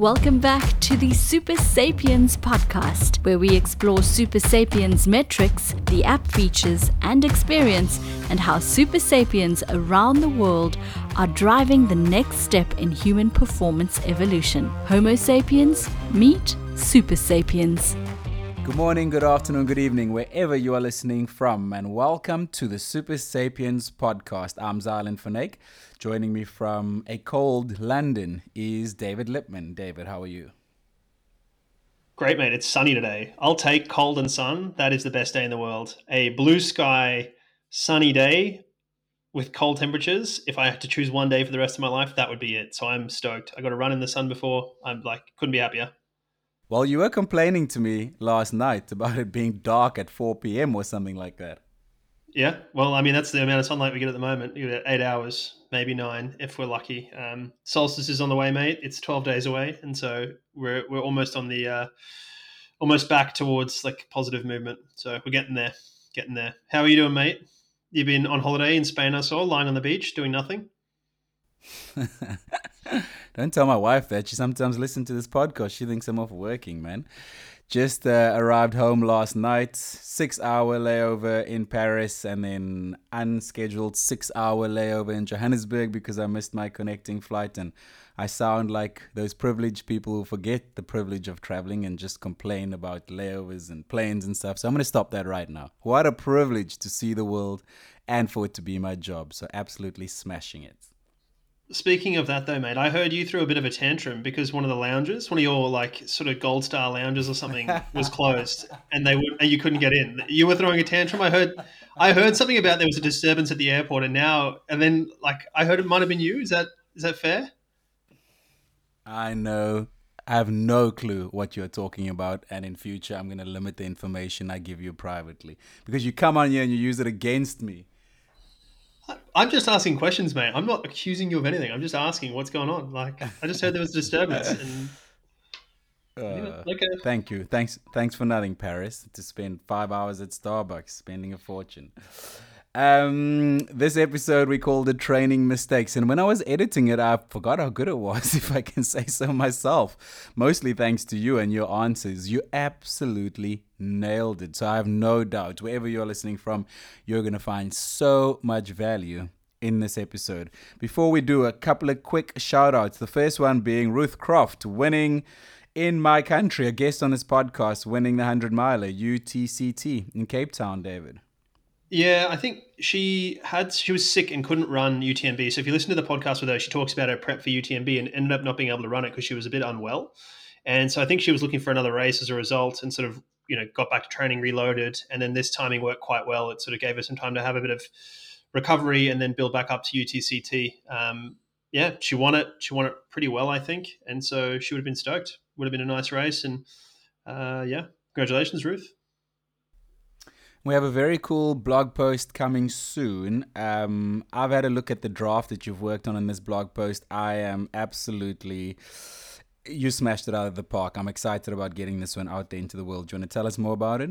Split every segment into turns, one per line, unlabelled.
Welcome back to the Super Sapiens podcast, where we explore Super Sapiens metrics, the app features and experience, and how Super Sapiens around the world are driving the next step in human performance evolution. Homo sapiens meet Super Sapiens.
Good morning, good afternoon, good evening, wherever you are listening from, and welcome to the Super Sapiens podcast. I'm Xylon van Eyck. Joining me from a cold London is David Lipman. David, how are you?
Great, mate. It's sunny today. I'll take cold and sun. That is the best day in the world. A blue sky, sunny day with cold temperatures. If I had to choose one day for the rest of my life, that would be it. So I'm stoked. I got to run in the sun before. I'm like, couldn't be happier.
Well, you were complaining to me last night about it being dark at 4 p.m. or something like that.
Yeah, well, I mean that's the amount of sunlight we get at the moment. You get eight hours, maybe nine, if we're lucky. Um, solstice is on the way, mate. It's twelve days away, and so we're we're almost on the uh, almost back towards like positive movement. So we're getting there, getting there. How are you doing, mate? You've been on holiday in Spain, I saw, lying on the beach doing nothing.
Don't tell my wife that. She sometimes listens to this podcast. She thinks I'm off working, man. Just uh, arrived home last night. Six hour layover in Paris and then unscheduled six hour layover in Johannesburg because I missed my connecting flight. And I sound like those privileged people who forget the privilege of traveling and just complain about layovers and planes and stuff. So I'm going to stop that right now. What a privilege to see the world and for it to be my job. So absolutely smashing it.
Speaking of that, though, mate, I heard you threw a bit of a tantrum because one of the lounges, one of your like sort of gold star lounges or something, was closed, and they would, and you couldn't get in. You were throwing a tantrum. I heard, I heard something about there was a disturbance at the airport, and now, and then, like, I heard it might have been you. Is that is that fair?
I know. I have no clue what you're talking about, and in future, I'm going to limit the information I give you privately because you come on here and you use it against me.
I'm just asking questions, mate. I'm not accusing you of anything. I'm just asking what's going on. Like, I just heard there was a disturbance. And,
uh, okay. Thank you. Thanks. Thanks for nothing, Paris. To spend five hours at Starbucks, spending a fortune. Um, this episode we called it training mistakes, and when I was editing it, I forgot how good it was, if I can say so myself. Mostly thanks to you and your answers. You absolutely nailed it. So I have no doubt, wherever you're listening from, you're gonna find so much value in this episode. Before we do, a couple of quick shout outs. The first one being Ruth Croft winning in my country, a guest on this podcast, winning the 100 miler UTCT in Cape Town, David.
Yeah, I think she had she was sick and couldn't run UTMB. So if you listen to the podcast with her, she talks about her prep for UTMB and ended up not being able to run it because she was a bit unwell. And so I think she was looking for another race as a result, and sort of you know got back to training, reloaded, and then this timing worked quite well. It sort of gave her some time to have a bit of recovery and then build back up to UTCT. Um, yeah, she won it. She won it pretty well, I think, and so she would have been stoked. Would have been a nice race, and uh, yeah, congratulations, Ruth.
We have a very cool blog post coming soon. Um, I've had a look at the draft that you've worked on in this blog post. I am absolutely. You smashed it out of the park. I'm excited about getting this one out there into the world. Do you want to tell us more about it?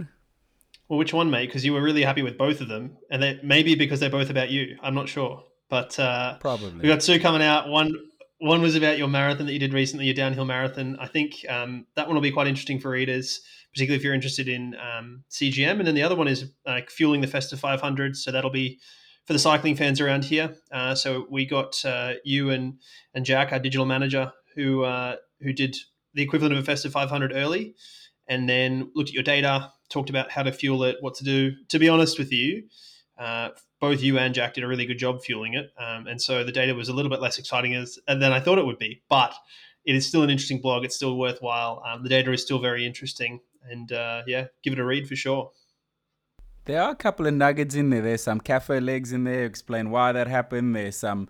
Well, which one, mate? Because you were really happy with both of them, and they, maybe because they're both about you. I'm not sure, but uh,
probably
we got two coming out. One one was about your marathon that you did recently, your downhill marathon. I think um, that one will be quite interesting for readers particularly if you're interested in um, CGM. And then the other one is like fueling the Festive 500. So that'll be for the cycling fans around here. Uh, so we got uh, you and and Jack, our digital manager, who uh, who did the equivalent of a Festive 500 early, and then looked at your data, talked about how to fuel it, what to do. To be honest with you. Uh, both you and Jack did a really good job fueling it, um, and so the data was a little bit less exciting as than I thought it would be. But it is still an interesting blog. It's still worthwhile. Um, the data is still very interesting, and uh, yeah, give it a read for sure.
There are a couple of nuggets in there. There's some cafe legs in there. Explain why that happened. There's some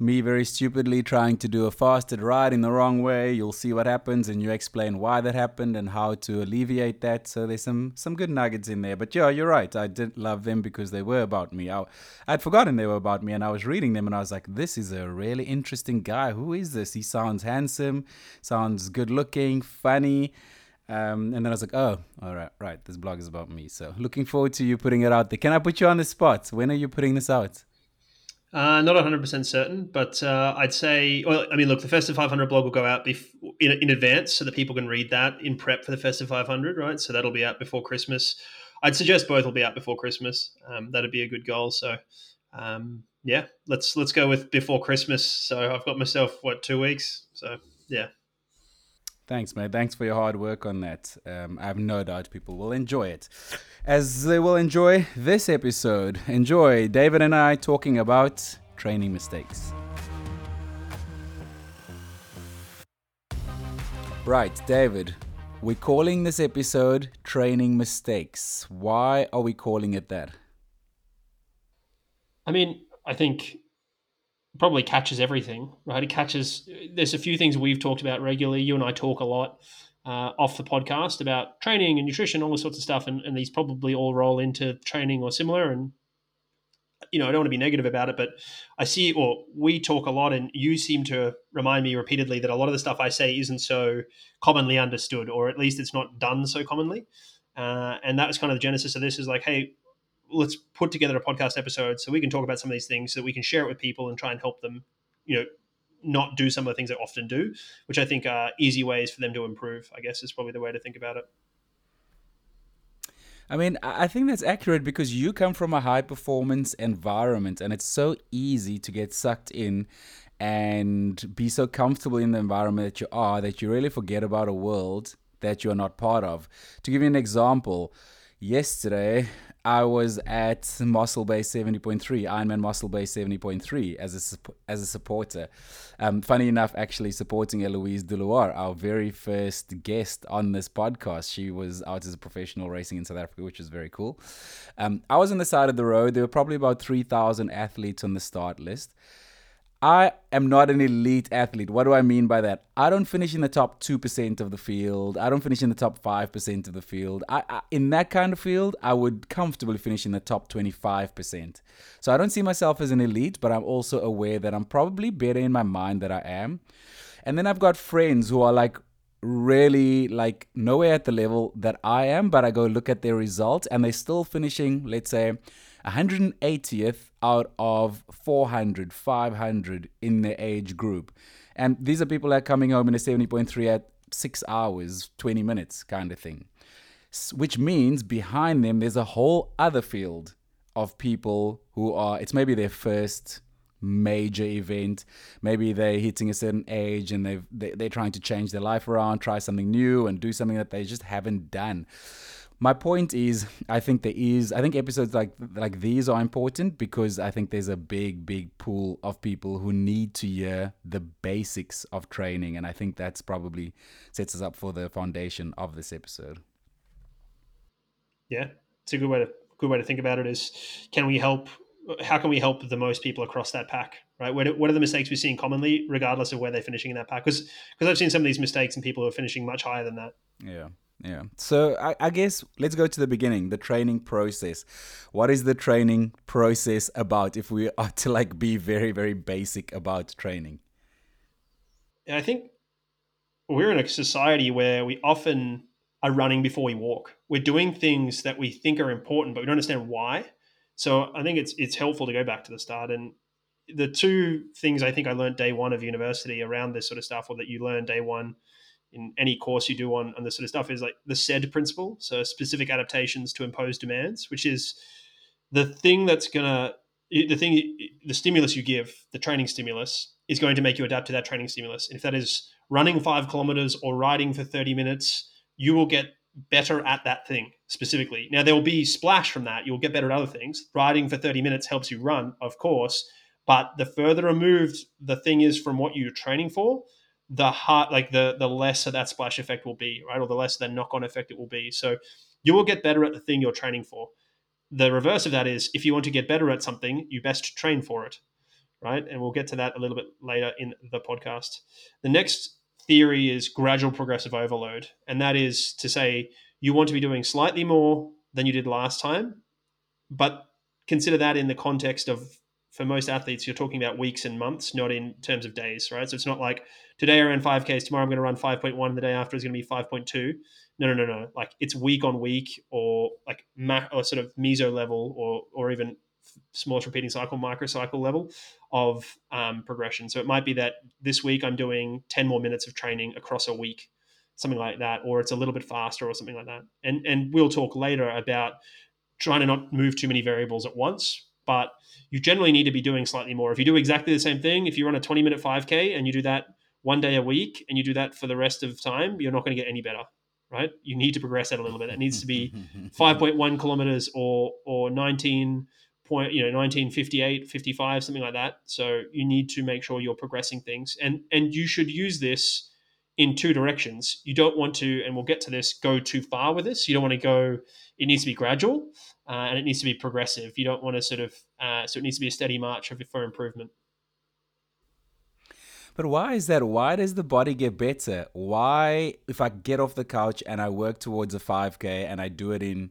me very stupidly trying to do a fasted ride in the wrong way. You'll see what happens, and you explain why that happened and how to alleviate that. So there's some some good nuggets in there. But yeah, you're right. I did love them because they were about me. I, I'd forgotten they were about me, and I was reading them, and I was like, this is a really interesting guy. Who is this? He sounds handsome, sounds good looking, funny. Um, and then I was like, oh, all right, right. This blog is about me. So looking forward to you putting it out there. Can I put you on the spot? When are you putting this out?
Uh, not 100% certain, but uh, I'd say, well, I mean, look, the Festive 500 blog will go out bef- in, in advance so that people can read that in prep for the Festive 500, right? So that'll be out before Christmas. I'd suggest both will be out before Christmas. Um, that'd be a good goal. So, um, yeah, let's let's go with before Christmas. So I've got myself what two weeks. So yeah.
Thanks, mate. Thanks for your hard work on that. Um, I have no doubt people will enjoy it, as they will enjoy this episode. Enjoy David and I talking about training mistakes. Right, David, we're calling this episode Training Mistakes. Why are we calling it that?
I mean, I think probably catches everything, right? It catches. There's a few things we've talked about regularly. You and I talk a lot uh, off the podcast about training and nutrition, all this sorts of stuff, and, and these probably all roll into training or similar. And you know, I don't want to be negative about it, but I see, or we talk a lot, and you seem to remind me repeatedly that a lot of the stuff I say isn't so commonly understood, or at least it's not done so commonly. Uh, and that was kind of the genesis of this: is like, hey, let's put together a podcast episode so we can talk about some of these things, so we can share it with people and try and help them, you know, not do some of the things they often do, which I think are easy ways for them to improve. I guess is probably the way to think about it.
I mean, I think that's accurate because you come from a high performance environment and it's so easy to get sucked in and be so comfortable in the environment that you are that you really forget about a world that you're not part of. To give you an example, yesterday I was at Mossel Bay 70.3, Ironman Mossel Bay 70.3 as a as a supporter. Um, funny enough, actually supporting Eloise du Luart, our very first guest on this podcast. She was out as a professional racing in South Africa, which was very cool. Um, I was on the side of the road. There were probably about 3,000 athletes on the start list. I am not an elite athlete. What do I mean by that? I don't finish in the top 2% of the field. I don't finish in the top 5% of the field. I, I, in that kind of field, I would comfortably finish in the top 25%. So I don't see myself as an elite, but I'm also aware that I'm probably better in my mind than I am. And then I've got friends who are like really like nowhere at the level that I am, but I go look at their results and they're still finishing, let's say, 180th out of 400, 500 in the age group. And these are people that are coming home in a 70.3 at six hours, 20 minutes kind of thing. Which means behind them, there's a whole other field of people who are, it's maybe their first major event. Maybe they're hitting a certain age and they've, they, they're trying to change their life around, try something new, and do something that they just haven't done my point is i think there is i think episodes like like these are important because i think there's a big big pool of people who need to hear the basics of training. And i think that's probably sets us up for the foundation of this episode.
Yeah it's a good way to good way to think about it is can we help how can we help the most people across that pack right? What are, what are the mistakes we're seeing commonly regardless of where they're finishing in that pack? Because because i've seen some of these mistakes and people who are finishing much higher than that.
Yeah yeah. So I, I, guess let's go to the beginning, the training process. What is the training process about if we are to like be very, very basic about training?
And I think we're in a society where we often are running before we walk. We're doing things that we think are important, but we don't understand why. So I think it's it's helpful to go back to the start. And the two things I think I learned day one of university around this sort of stuff, or that you learn day one in any course you do on, on this sort of stuff is like the SAID principle. So specific adaptations to impose demands, which is the thing that's gonna the thing the stimulus you give, the training stimulus, is going to make you adapt to that training stimulus. And if that is running five kilometers or riding for 30 minutes, you will get better at that thing specifically. Now there will be splash from that. You'll get better at other things. Riding for 30 minutes helps you run, of course, but the further removed the thing is from what you're training for, the heart like the the lesser that splash effect will be right? Or the less the knock-on effect it will be. So you will get better at the thing you're training for. The reverse of that is if you want to get better at something you best train for it right? And we'll get to that a little bit later in the podcast. The next theory is gradual progressive overload. And that is to say you want to be doing slightly more than you did last time but consider that in the context of for most athletes, you're talking about weeks and months, not in terms of days, right? So it's not like today I ran 5Ks, tomorrow I'm going to run 5.1, and the day after is going to be 5.2. No, no, no, no. Like it's week on week or like ma- or sort of meso level or, or even smallest repeating cycle microcycle level of um, progression. So it might be that this week I'm doing 10 more minutes of training across a week, something like that, or it's a little bit faster or something like that. And and we'll talk later about trying to not move too many variables at once, but you generally need to be doing slightly more. If you do exactly the same thing, if you run a 20 minute 5K and you do that one day a week and you do that for the rest of time, you're not going to get any better right? You need to progress that a little bit. It needs to be 5.1 kilometers or or 19 point, you know, 1958, 55, something like that. So you need to make sure you're progressing things, and and you should use this in two directions. You don't want to, and we'll get to this, go too far with this. You don't want to go. It needs to be gradual, uh, and it needs to be progressive. You don't want to sort of. Uh, so it needs to be a steady march for improvement.
But why is that? Why does the body get better? Why, if I get off the couch and I work towards a 5K and I do it in,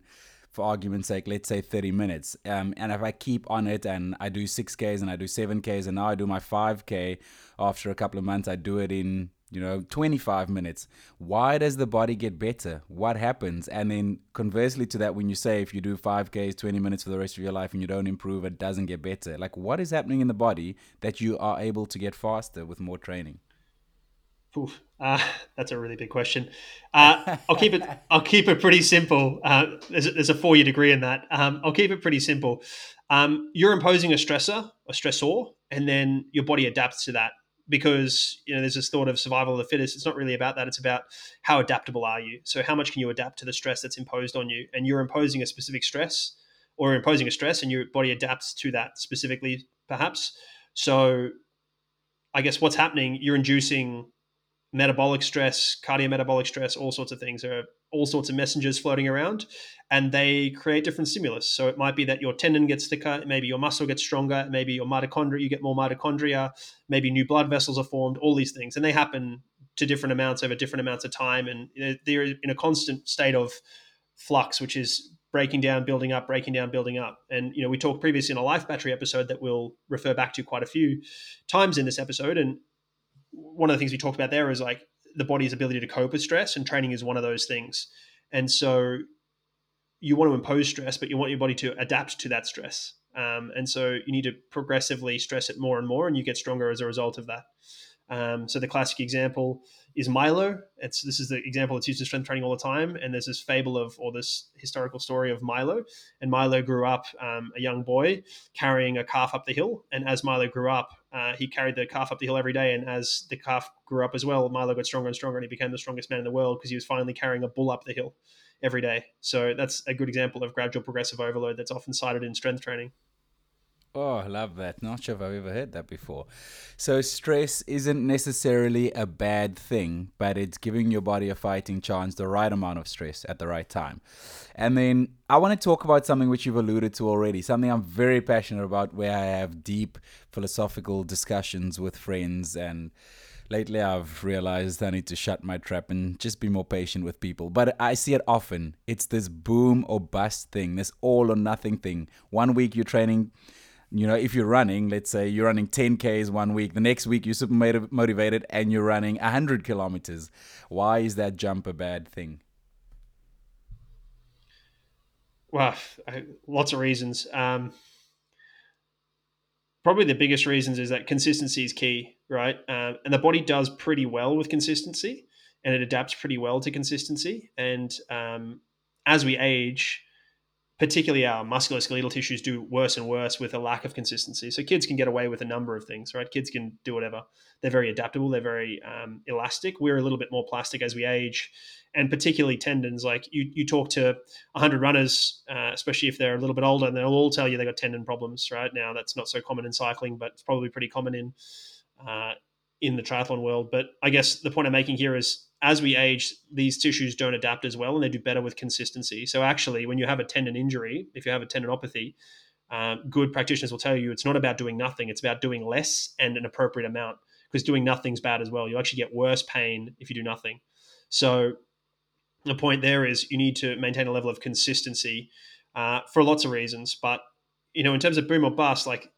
for argument's sake, let's say 30 minutes, um, and if I keep on it and I do 6Ks and I do 7Ks and now I do my 5K after a couple of months, I do it in you know 25 minutes why does the body get better what happens and then conversely to that when you say if you do 5ks 20 minutes for the rest of your life and you don't improve it doesn't get better like what is happening in the body that you are able to get faster with more training
Oof, uh, that's a really big question. Uh, I'll keep it. I'll keep it pretty simple. Uh, there's, a, there's, a, four-year degree in that. Um, I'll keep it pretty simple. Um, you're imposing a stressor, a stressor, and then your body adapts to that because you know there's this thought of survival of the fittest. It's not really about that. It's about how adaptable are you? So how much can you adapt to the stress that's imposed on you? And you're imposing a specific stress or imposing a stress and your body adapts to that specifically perhaps. So i guess what's happening you're inducing metabolic stress cardiometabolic stress all sorts of things are all sorts of messengers floating around and they create different stimulus. So it might be that your tendon gets thicker, maybe your muscle gets stronger, maybe your mitochondria, you get more mitochondria, maybe new blood vessels are formed, all these things. And they happen to different amounts over different amounts of time. And they're in a constant state of flux, which is breaking down, building up, breaking down, building up. And, you know, we talked previously in a life battery episode that we'll refer back to quite a few times in this episode. And one of the things we talked about there is like the body's ability to cope with stress, and training is one of those things. And so you want to impose stress, but you want your body to adapt to that stress. Um, and so you need to progressively stress it more and more, and you get stronger as a result of that. Um, so the classic example is Milo. It's this is the example that's used in strength training all the time. And there's this fable of or this historical story of Milo. And Milo grew up um, a young boy carrying a calf up the hill. And as Milo grew up, uh, he carried the calf up the hill every day. And as the calf grew up as well, Milo got stronger and stronger, and he became the strongest man in the world because he was finally carrying a bull up the hill every day. So that's a good example of gradual progressive overload that's often cited in strength training.
Oh, I love that. Not sure if I've ever heard that before. So, stress isn't necessarily a bad thing, but it's giving your body a fighting chance, the right amount of stress at the right time. And then I want to talk about something which you've alluded to already, something I'm very passionate about, where I have deep philosophical discussions with friends and lately I've realized I need to shut my trap and just be more patient with people. But I see it often. It's this boom or bust thing, this all or nothing thing. One week you're training, you know, if you're running, let's say you're running 10Ks one week, the next week you're super motivated and you're running 100 kilometers. Why is that jump a bad thing?
Well, lots of reasons. Um, probably the biggest reasons is that consistency is key right? Um, and the body does pretty well with consistency, and it adapts pretty well to consistency. And um, as we age, particularly our musculoskeletal tissues do worse and worse with a lack of consistency. So kids can get away with a number of things, right? Kids can do whatever. They're very adaptable. They're very um, elastic. We're a little bit more plastic as we age, and particularly tendons. Like you, you talk to 100 runners, uh, especially if they're a little bit older, and they'll all tell you they got tendon problems. Right now, that's not so common in cycling, but it's probably pretty common in uh, in the triathlon world. But I guess the point I'm making here is as we age, these tissues don't adapt as well and they do better with consistency. So actually, when you have a tendon injury, if you have a tendinopathy, uh, good practitioners will tell you it's not about doing nothing, it's about doing less and an appropriate amount because doing nothing's bad as well. You actually get worse pain if you do nothing. So the point there is you need to maintain a level of consistency uh, for lots of reasons. But you know, in terms of boom or bust, like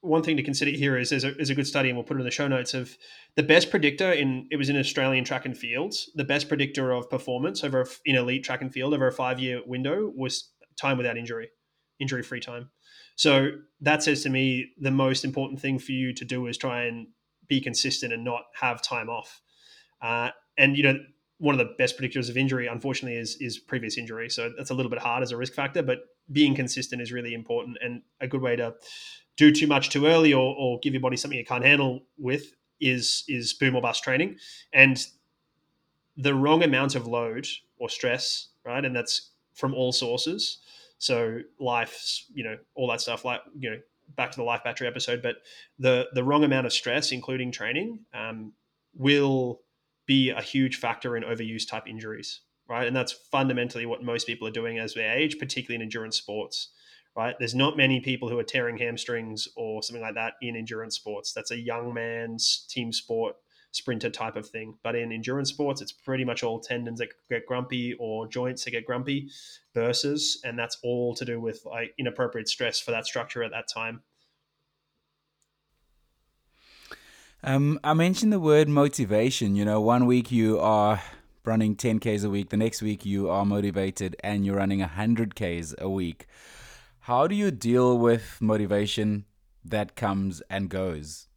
one thing to consider here is there's a, there's a good study, and we'll put it in the show notes of the best predictor in it was in Australian track and fields. The best predictor of performance over in elite track and field over a five year window was time without injury. injury free time. So that says to me the most important thing for you to do is try and be consistent and not have time off. Uh, and you know, one of the best predictors of injury, unfortunately, is is previous injury. So that's a little bit hard as a risk factor, but being consistent is really important and a good way to do too much too early or, or give your body something you can't handle with is is boom or bust training. And the wrong amount of load or stress, right? And that's from all sources. So life, you know, all that stuff, like you know, back to the life battery episode. But the the wrong amount of stress, including training, um, will be a huge factor in overuse type injuries, right? And that's fundamentally what most people are doing as they age, particularly in endurance sports, right? There's not many people who are tearing hamstrings or something like that in endurance sports. That's a young man's team sport sprinter type of thing. But in endurance sports, it's pretty much all tendons that get grumpy or joints that get grumpy, burses, and that's all to do with like inappropriate stress for that structure at that time.
Um, I mentioned the word motivation. You know, one week you are running 10 Ks a week, the next week you are motivated and you're running 100 Ks a week. How do you deal with motivation that comes and goes?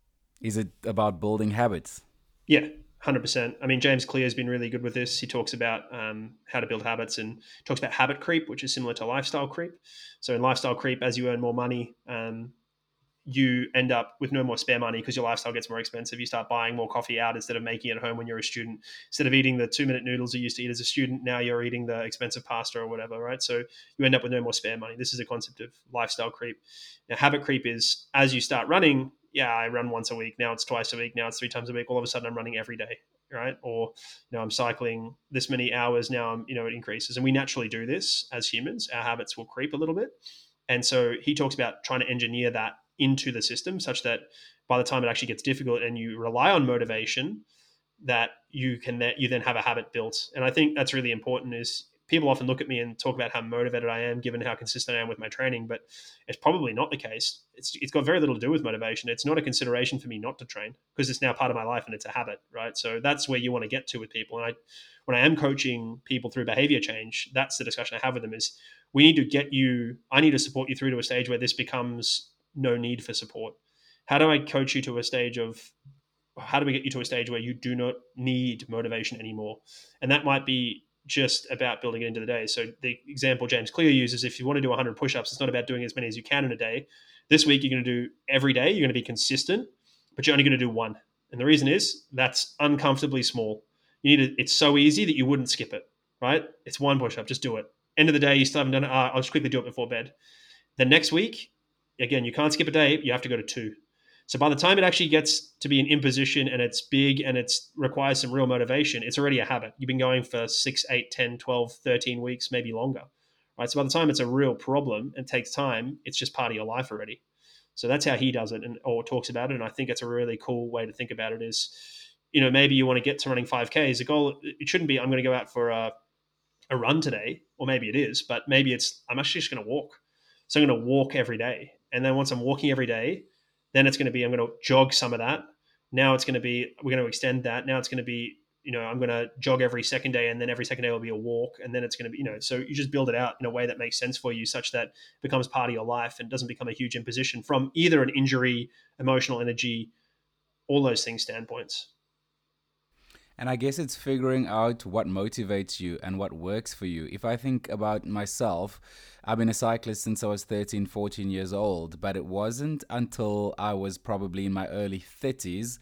Is it about building habits?
Yeah, hundred percent. I mean, James Clear has been really good with this. He talks about um, how to build habits and talks about habit creep, which is similar to lifestyle creep. So in lifestyle creep, as you earn more money, um, you end up with no more spare money because your lifestyle gets more expensive. You start buying more coffee out instead of making it at home when you're a student. Instead of eating the two minute noodles you used to eat as a student, now you're eating the expensive pasta or whatever, right? So you end up with no more spare money. This is a concept of lifestyle creep. Now, habit creep is as you start running, yeah, I run once a week. Now it's twice a week. Now it's three times a week. All of a sudden I'm running every day, right? Or, you know, I'm cycling this many hours. Now I'm, you know, it increases. And we naturally do this as humans. Our habits will creep a little bit. And so he talks about trying to engineer that into the system such that by the time it actually gets difficult and you rely on motivation, that you can that you then have a habit built. And I think that's really important is people often look at me and talk about how motivated I am given how consistent I am with my training, but it's probably not the case. It's it's got very little to do with motivation. It's not a consideration for me not to train because it's now part of my life and it's a habit, right? So that's where you want to get to with people. And I when I am coaching people through behavior change, that's the discussion I have with them is we need to get you I need to support you through to a stage where this becomes no need for support? How do I coach you to a stage of how do we get you to a stage where you do not need motivation anymore? And that might be just about building it into the day. So the example James Clear uses, if you want to do 100 push-ups, it's not about doing as many as you can in a day. This week you're going to do every day. You're going to be consistent, but you're only going to do one. And the reason is that's uncomfortably small. You need to, it's so easy that you wouldn't skip it, right? It's one push-up, just do it. End of the day, you still haven't done it. Uh, I'll just quickly do it before bed. The next week, again, you can't skip a day. You have to go to two. So by the time it actually gets to be an imposition and it's big and it requires some real motivation, it's already a habit. You've been going for 6, 8, 10, 12, 13 weeks, maybe longer. Right? So by the time it's a real problem and takes time, it's just part of your life already. So that's how he does it and or talks about it. And I think it's a really cool way to think about it is, you know, maybe you want to get to running 5Ks. The goal, it shouldn't be, I'm going to go out for a, a run today, or maybe it is, but maybe it's, I'm actually just going to walk. So I'm going to walk every day and then once I'm walking every day, then it's going to be I'm going to jog some of that. Now it's going to be we're going to extend that. Now it's going to be you know I'm going to jog every second day, and then every second day will be a walk, and then it's going to be you know so you just build it out in a way that makes sense for you, such that it becomes part of your life and doesn't become a huge imposition from either an injury, emotional energy, all those things standpoints.
And I guess it's figuring out what motivates you and what works for you. If I think about myself, I've been a cyclist since I was 13, 14 years old, but it wasn't until I was probably in my early 30s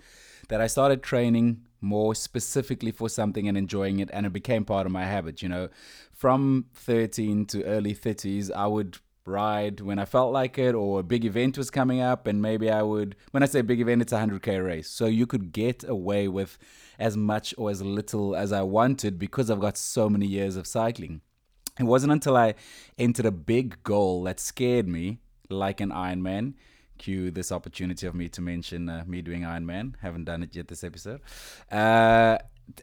that I started training more specifically for something and enjoying it, and it became part of my habit. You know, from 13 to early 30s, I would ride when I felt like it, or a big event was coming up, and maybe I would. When I say big event, it's a 100k race. So you could get away with as much or as little as I wanted because I've got so many years of cycling. It wasn't until I entered a big goal that scared me, like an Ironman. Cue this opportunity of me to mention uh, me doing Ironman. Haven't done it yet this episode. Uh,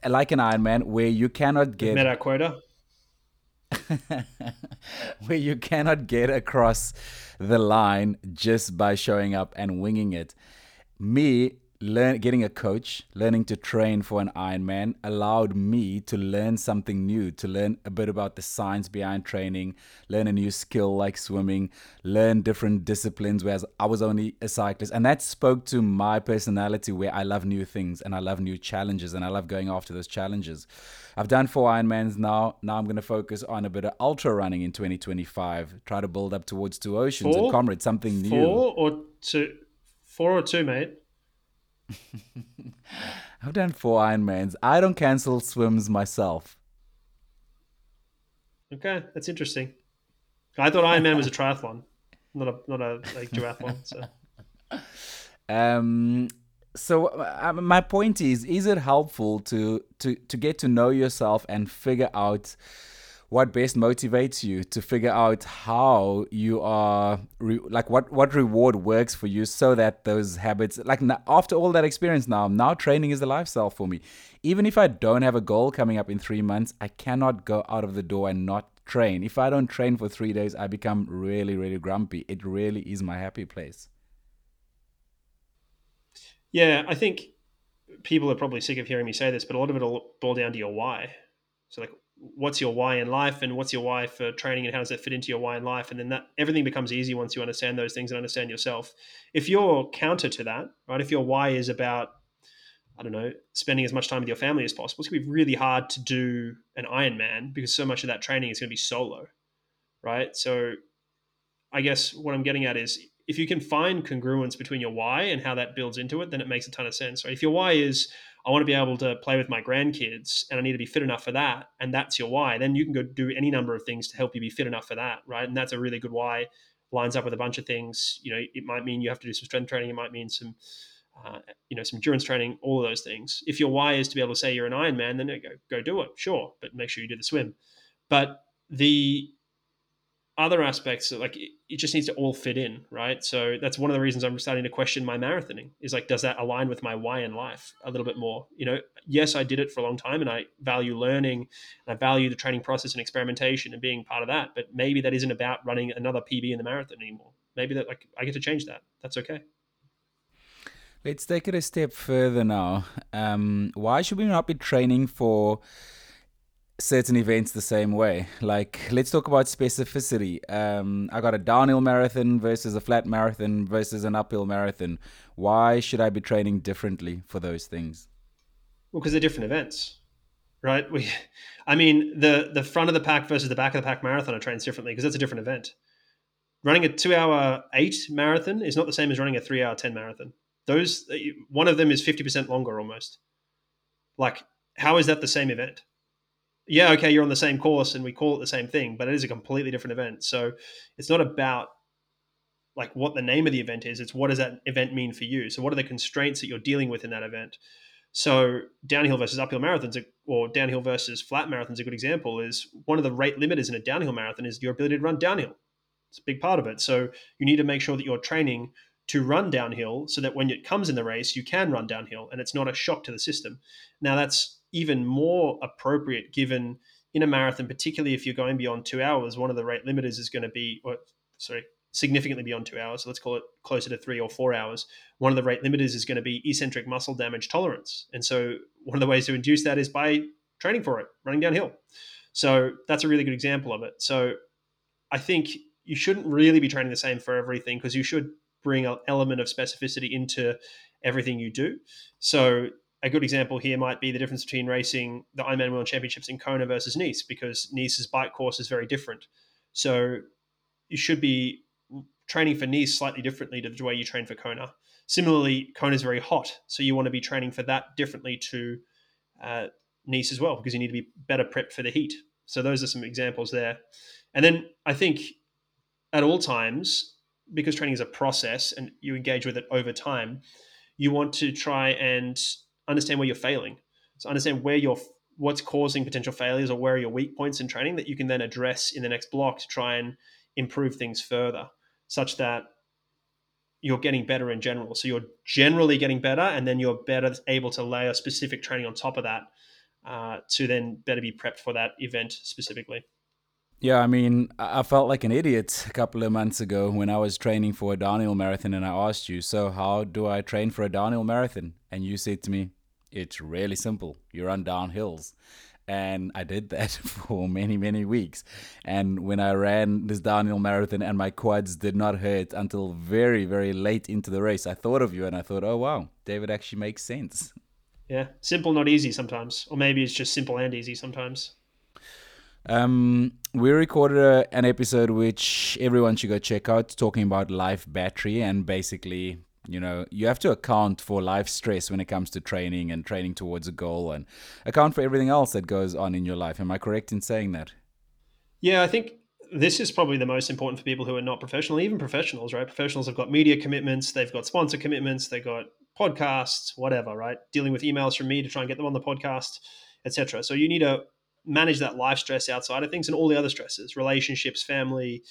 like an Ironman, where you cannot get.
Met our quota.
where you cannot get across the line just by showing up and winging it. Me, learn, getting a coach, learning to train for an Ironman allowed me to learn something new, to learn a bit about the science behind training, learn a new skill like swimming, learn different disciplines, whereas I was only a cyclist. And that spoke to my personality where I love new things and I love new challenges and I love going after those challenges. I've done four Ironmans now. Now I'm going to focus on a bit of ultra running in 2025, try to build up towards two oceans four? and comrade, something new.
Four or two? Four or two, mate?
I've done four Ironmans. I don't cancel swims myself.
Okay, that's interesting. I thought Ironman was a triathlon, not a not a like duathlon. So,
um, so uh, my point is: is it helpful to to to get to know yourself and figure out? What best motivates you to figure out how you are re- like what what reward works for you so that those habits like after all that experience now now training is a lifestyle for me. Even if i don't have a goal coming up in 3 months i cannot go out of the door and not train. If i don't train for 3 days i become really really grumpy. It really is my happy place.
Yeah i think people are probably sick of hearing me say this but a lot of it will boil down to your why. So like what's your why in life and what's your why for training and how does that fit into your why in life? And then that everything becomes easy once you understand those things and understand yourself. If you're counter to that right if your why is about i don't know spending as much time with your family as possible it's going to be really hard to do an ironman because so much of that training is going to be solo right? So i guess what i'm getting at is if you can find congruence between your why and how that builds into it then it makes a ton of sense right? If your why is I want to be able to play with my grandkids and I need to be fit enough for that. And that's your why. Then you can go do any number of things to help you be fit enough for that. Right. And that's a really good why. Lines up with a bunch of things. You know, it might mean you have to do some strength training. It might mean some, uh, you know, some endurance training, all of those things. If your why is to be able to say you're an Ironman, then go, go do it. Sure. But make sure you do the swim. But the other aspects like it just needs to all fit in right? So that's one of the reasons i'm starting to question my marathoning is like does that align with my why in life a little bit more? You know yes i did it for a long time and i value learning and i value the training process and experimentation and being part of that but maybe that isn't about running another pb in the marathon anymore. Maybe that like i get to change that. That's okay.
Let's take it a step further now. Um, why should we not be training for certain events the same way. Like, let's talk about specificity. Um, I got a downhill marathon versus a flat marathon versus an uphill marathon. Why should I be training differently for those things?
Well, because they're different events, right? We, I mean, the the front of the pack versus the back of the pack marathon are trained differently because that's a different event. Running a two-hour eight marathon is not the same as running a three-hour ten marathon. Those one of them is fifty percent longer almost. Like, how is that the same event? Yeah, okay, you're on the same course and we call it the same thing, but it is a completely different event. So it's not about like what the name of the event is, it's what does that event mean for you? So what are the constraints that you're dealing with in that event? So downhill versus uphill marathons, or downhill versus flat marathons, a good example is one of the rate limiters in a downhill marathon is your ability to run downhill. It's a big part of it. So you need to make sure that you're training to run downhill so that when it comes in the race, you can run downhill and it's not a shock to the system. Now that's even more appropriate given in a marathon, particularly if you're going beyond two hours, one of the rate limiters is going to be, or, sorry, significantly beyond two hours. So let's call it closer to three or four hours. One of the rate limiters is going to be eccentric muscle damage tolerance. And so one of the ways to induce that is by training for it, running downhill. So that's a really good example of it. So I think you shouldn't really be training the same for everything because you should bring an element of specificity into everything you do. So a good example here might be the difference between racing the Ironman World Championships in Kona versus Nice, because Nice's bike course is very different. So you should be training for Nice slightly differently to the way you train for Kona. Similarly, Kona is very hot, so you want to be training for that differently to uh, Nice as well, because you need to be better prepped for the heat. So those are some examples there. And then I think at all times, because training is a process and you engage with it over time, you want to try and understand where you're failing. So understand where you're what's causing potential failures or where are your weak points in training that you can then address in the next block to try and improve things further, such that you're getting better in general. So you're generally getting better, and then you're better able to layer specific training on top of that uh, to then better be prepped for that event specifically.
Yeah, I mean, I felt like an idiot a couple of months ago when I was training for a downhill marathon and I asked you, So, how do I train for a downhill marathon? And you said to me, It's really simple. You run down hills. And I did that for many, many weeks. And when I ran this downhill marathon and my quads did not hurt until very, very late into the race, I thought of you and I thought, oh, wow, David actually makes sense.
Yeah, simple, not easy sometimes. Or maybe it's just simple and easy sometimes.
Um, we recorded a, an episode which everyone should go check out, talking about life battery and basically you know you have to account for life stress when it comes to training and training towards a goal and account for everything else that goes on in your life. Am i correct in saying that?
Yeah i think this is probably the most important for people who are not professional even professionals right? Professionals have got media commitments they've got sponsor commitments they've got podcasts whatever right? Dealing with emails from me to try and get them on the podcast etc so you need to manage that life stress outside of things and all the other stresses relationships family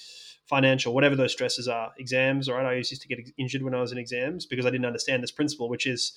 financial, whatever those stresses are, exams, right? I used to get injured when I was in exams because I didn't understand this principle, which is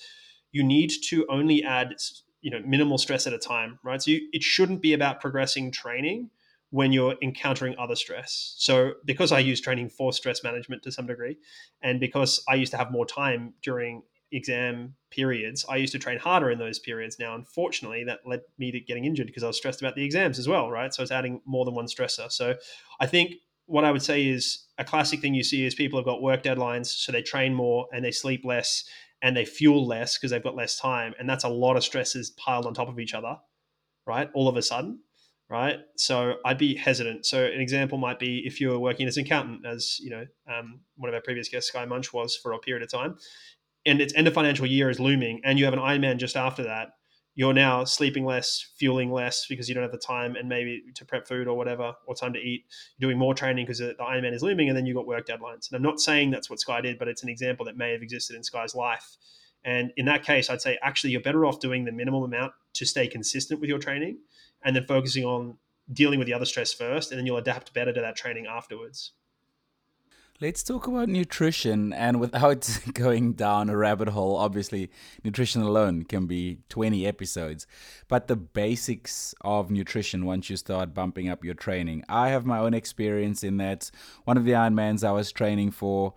you need to only add, you know, minimal stress at a time, right? So you, it shouldn't be about progressing training when you're encountering other stress. So because I use training for stress management to some degree, and because I used to have more time during exam periods, I used to train harder in those periods. Now, unfortunately, that led me to getting injured because I was stressed about the exams as well, right? So it's adding more than one stressor. So I think what I would say is a classic thing you see is people have got work deadlines, so they train more and they sleep less and they fuel less because they've got less time. And that's a lot of stresses piled on top of each other, right? All of a sudden, right? So I'd be hesitant. So an example might be if you're working as an accountant, as you know, um, one of our previous guests, Skye Moench, was for a period of time, and it's end of financial year is looming, and you have an Ironman just after that you're now sleeping less, fueling less because you don't have the time and maybe to prep food or whatever, or time to eat. You're doing more training because the Ironman is looming, and then you've got work deadlines. And I'm not saying that's what Skye did, but it's an example that may have existed in Skye's life. And in that case, I'd say actually you're better off doing the minimum amount to stay consistent with your training and then focusing on dealing with the other stress first, and then you'll adapt better to that training afterwards.
Let's talk about nutrition. And without going down a rabbit hole, obviously, nutrition alone can be 20 episodes. But the basics of nutrition once you start bumping up your training. I have my own experience in that one of the Ironmans I was training for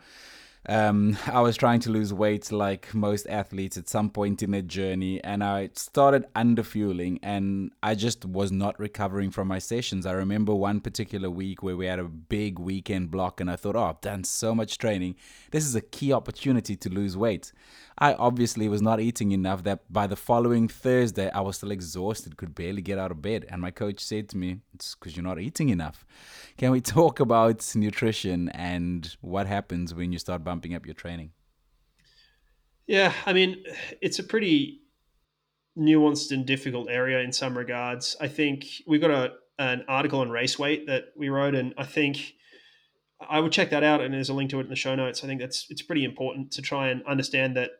um, I was trying to lose weight like most athletes at some point in their journey, and I started underfueling, and I just was not recovering from my sessions. I remember one particular week where we had a big weekend block, and I thought, oh, I've done so much training. This is a key opportunity to lose weight. I obviously was not eating enough that by the following Thursday, I was still exhausted, could barely get out of bed. And my coach said to me, It's because you're not eating enough. Can we talk about nutrition and what happens when you start bumping up your training?
Yeah, I mean, it's a pretty nuanced and difficult area in some regards. I think we got a an article on race weight that we wrote, and I think I would check that out. And there's a link to it in the show notes. I think that's it's pretty important to try and understand that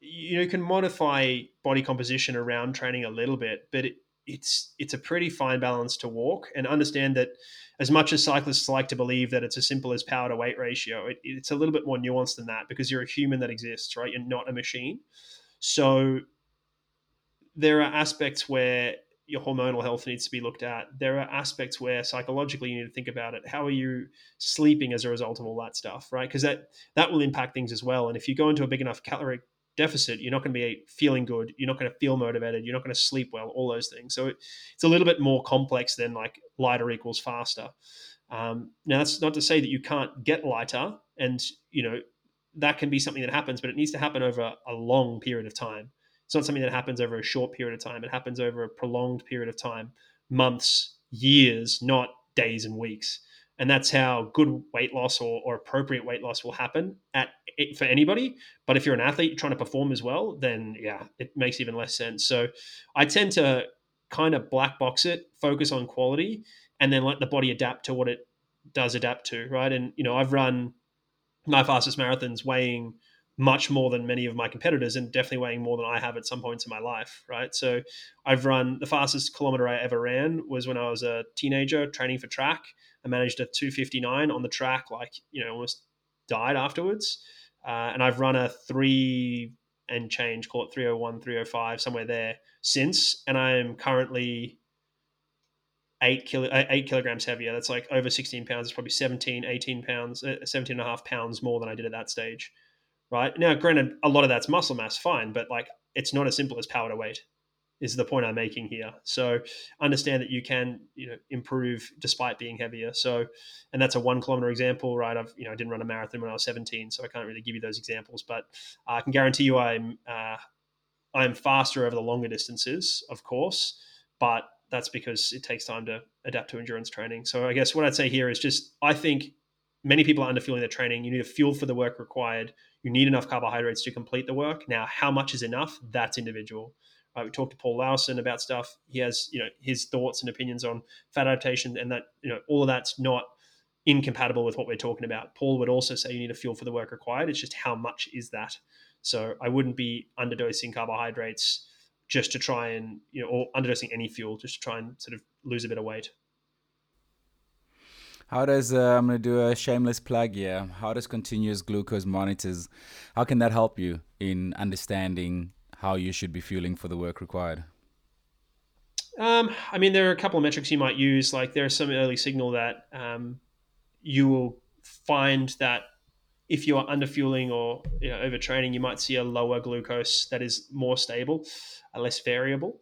you know you can modify body composition around training a little bit, but it, it's it's a pretty fine balance to walk and understand that as much as cyclists like to believe that it's as simple as power to weight ratio, it, it's a little bit more nuanced than that because you're a human that exists, right? You're not a machine. So there are aspects where your hormonal health needs to be looked at. There are aspects where psychologically you need to think about it. How are you sleeping as a result of all that stuff, right? Because that that will impact things as well. And if you go into a big enough caloric deficit, you're not going to be feeling good. You're not going to feel motivated. You're not going to sleep well. All those things. So it, it's a little bit more complex than like lighter equals faster. Um, now that's not to say that you can't get lighter, and you know that can be something that happens, but it needs to happen over a long period of time. It's not something that happens over a short period of time. It happens over a prolonged period of time, months, years, not days and weeks and that's how good weight loss or, or appropriate weight loss will happen at for anybody. But if you're an athlete trying to perform as well then yeah it makes even less sense. So i tend to kind of black box it focus on quality and then let the body adapt to what it does adapt to right? And you know i've run my fastest marathons weighing much more than many of my competitors and definitely weighing more than I have at some points in my life, right? So I've run the fastest kilometer I ever ran was when I was a teenager training for track. I managed a 259 on the track, like, you know, almost died afterwards. Uh, and I've run a three and change, call it 301, 305, somewhere there since. And I am currently eight kilo, uh, eight kilograms heavier. That's like over 16 pounds. It's probably 17, 18 pounds, uh, 17 and a half pounds more than I did at that stage. Right now, granted, a lot of that's muscle mass, fine, but like it's not as simple as power to weight is the point I'm making here. So understand that you can, you know, improve despite being heavier. So, and that's a one kilometer example, right? I've, you know, I didn't run a marathon when I was 17, so I can't really give you those examples, but I can guarantee you I'm, uh, I'm faster over the longer distances, of course, but that's because it takes time to adapt to endurance training. So I guess what I'd say here is just I think many people are underfueling their training. You need a fuel for the work required. You need enough carbohydrates to complete the work. Now, how much is enough? That's individual. Right, we talked to Paul Laursen about stuff. He has, you know, his thoughts and opinions on fat adaptation, and that, you know, all of that's not incompatible with what we're talking about. Paul would also say you need a fuel for the work required. It's just how much is that? So I wouldn't be underdosing carbohydrates just to try and you know, or underdosing any fuel just to try and sort of lose a bit of weight.
How does uh, I'm to do a shameless plug here? How does continuous glucose monitors? How can that help you in understanding how you should be fueling for the work required?
Um, I mean, there are a couple of metrics you might use. Like there's some early signal that um, you will find that if you are underfueling or you know, overtraining, you might see a lower glucose that is more stable, uh, less variable.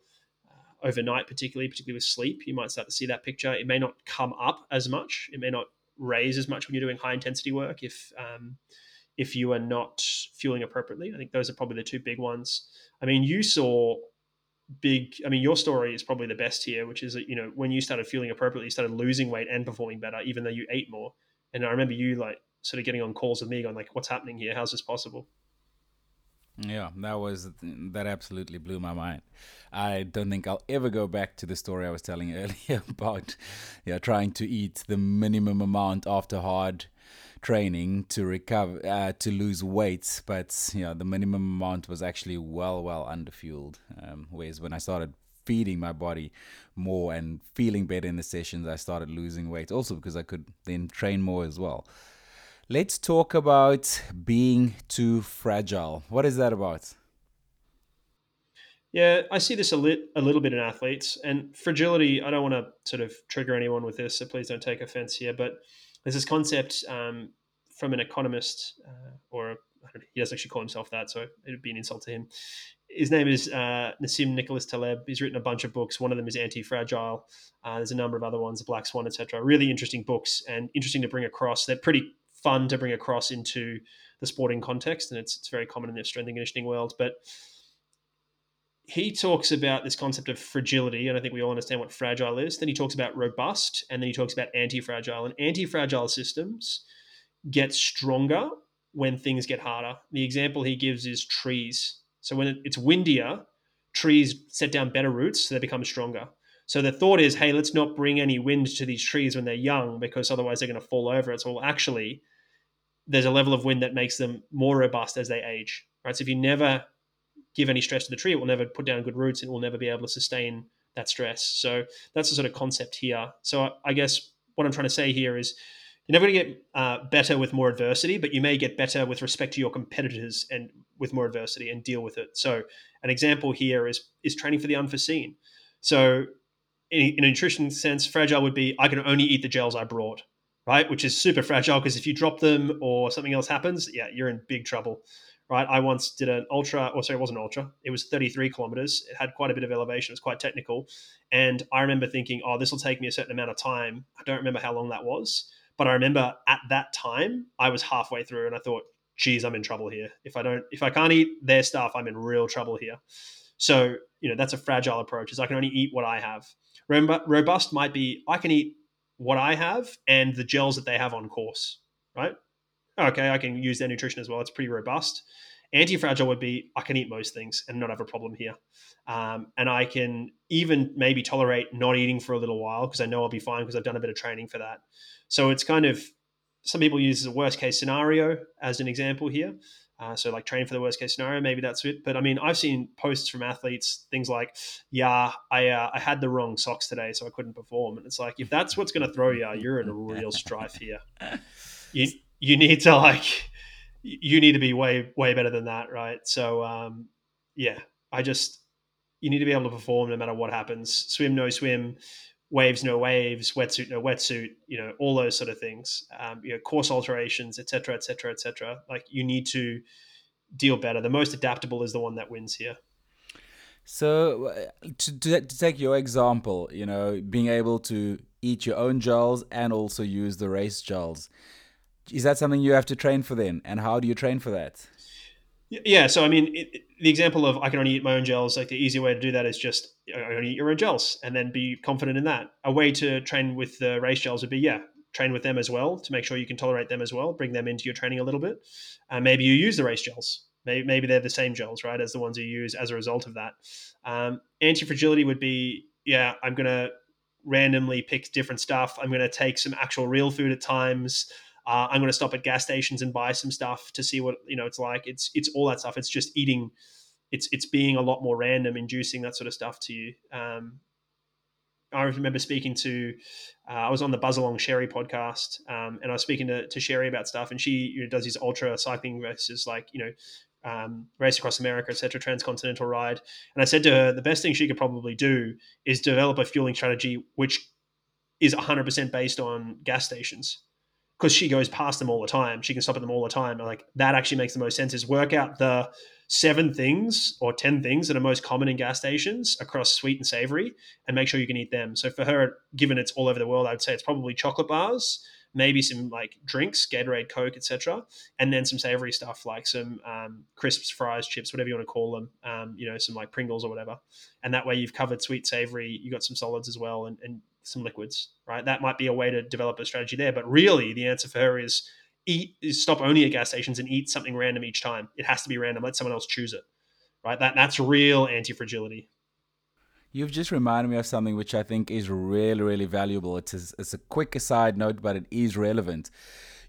Overnight, particularly, particularly with sleep, you might start to see that picture. It may not come up as much. It may not raise as much when you're doing high intensity work if um, if you are not fueling appropriately. I think those are probably the two big ones. I mean, you saw big. I mean, your story is probably the best here, which is that you know when you started fueling appropriately, you started losing weight and performing better, even though you ate more. And I remember you like sort of getting on calls with me, going like, "What's happening here? How's this possible?"
Yeah, that was that absolutely blew my mind. I don't think I'll ever go back to the story I was telling earlier about yeah trying to eat the minimum amount after hard training to recover uh, to lose weight, but yeah, the minimum amount was actually well well underfueled. Um, whereas when I started feeding my body more and feeling better in the sessions, I started losing weight. Also because I could then train more as well. Let's talk about being too fragile. What is that about?
Yeah, I see this a, a little bit in athletes and fragility. I don't want to sort of trigger anyone with this, so please don't take offense here. But there's this concept um, from an economist, uh, or he doesn't actually call himself that, so it would be an insult to him. His name is uh, Nassim Nicholas Taleb. He's written a bunch of books. One of them is Anti Fragile. Uh, there's a number of other ones, Black Swan, etc. Really interesting books and interesting to bring across. They're pretty fun to bring across into the sporting context, and it's it's very common in the strength and conditioning world. But he talks about this concept of fragility, and I think we all understand what fragile is. Then he talks about robust, and then he talks about anti-fragile. And anti-fragile systems get stronger when things get harder. The example he gives is trees. So when it's windier, trees set down better roots, so they become stronger. So the thought is, hey, let's not bring any wind to these trees when they're young because otherwise they're going to fall over. It's all actually there's a level of wind that makes them more robust as they age, right? So if you never give any stress to the tree, it will never put down good roots and it will never be able to sustain that stress. So that's the sort of concept here. So I guess what I'm trying to say here is you're never going to get uh, better with more adversity, but you may get better with respect to your competitors and with more adversity and deal with it. So an example here is is training for the unforeseen. So in, in a nutrition sense, fragile would be I can only eat the gels I brought right? Which is super fragile because if you drop them or something else happens, yeah, you're in big trouble, right? I once did an ultra, or sorry, it wasn't ultra. It was 33 kilometers. It had quite a bit of elevation. It was quite technical, and I remember thinking, oh, this will take me a certain amount of time. I don't remember how long that was, but I remember at that time I was halfway through, and I thought, geez, I'm in trouble here. If I don't, if I can't eat their stuff, I'm in real trouble here. So you know that's a fragile approach. Is I can only eat what I have. Remember, robust might be I can eat what I have and the gels that they have on course, right? Okay, I can use their nutrition as well. It's pretty robust. Anti-fragile would be I can eat most things and not have a problem here, um, and I can even maybe tolerate not eating for a little while because I know I'll be fine because I've done a bit of training for that. So it's kind of some people use the worst case scenario as an example here. Uh, so like train for the worst case scenario, maybe that's it. But I mean, I've seen posts from athletes, things like, "Yeah, I uh, I had the wrong socks today, so I couldn't perform." And it's like, if that's what's going to throw you, you're in a real strife here. You you need to like, you need to be way way better than that, right? So um, yeah, I just you need to be able to perform no matter what happens. Swim, no swim, waves no waves, wetsuit no wetsuit, you know, all those sort of things, um, you know, course alterations, etc., etc., etc. Like you need to deal better. The most adaptable is the one that wins here.
So, uh, to, to, to, take your example, you know, being able to eat your own gels and also use the race gels, is that something you have to train for then? And how do you train for that?
Yeah, so I mean, it, the example of I can only eat my own gels, like the easy way to do that is just only eat your own gels, and then be confident in that. A way to train with the race gels would be yeah, train with them as well to make sure you can tolerate them as well. Bring them into your training a little bit. Uh, maybe you use the race gels. Maybe, maybe they're the same gels, right, as the ones you use as a result of that. Um, Anti fragility would be yeah, I'm gonna randomly pick different stuff. I'm gonna take some actual real food at times. Uh, I'm going to stop at gas stations and buy some stuff to see what you know it's like. It's it's all that stuff. It's just eating. It's it's being a lot more random, inducing that sort of stuff to you. Um, I remember speaking to, uh, I was on the Buzz Along Sherry podcast, um, and I was speaking to, to Sherry about stuff, and she you know, does these ultra cycling races, like you know, um, race across America, etc., transcontinental ride. And I said to her, the best thing she could probably do is develop a fueling strategy which is 100% based on gas stations because she goes past them all the time. She can stop at them all the time. like that actually makes the most sense is work out the seven things or 10 things that are most common in gas stations across sweet and savory and make sure you can eat them. So for her, given it's all over the world, I would say it's probably chocolate bars, maybe some like drinks, Gatorade, Coke, etc., and then some savory stuff like some um, crisps, fries, chips, whatever you want to call them. Um, you know, some like Pringles or whatever. And that way you've covered sweet, savory. You got some solids as well, and, and some liquids, right? That might be a way to develop a strategy there. But really, the answer for her is eat stop only at gas stations and eat something random each time. It has to be random. Let someone else choose it, right? That that's real anti fragility.
You've just reminded me of something which I think is really, really valuable. It's a, it's a quick aside note, but it is relevant.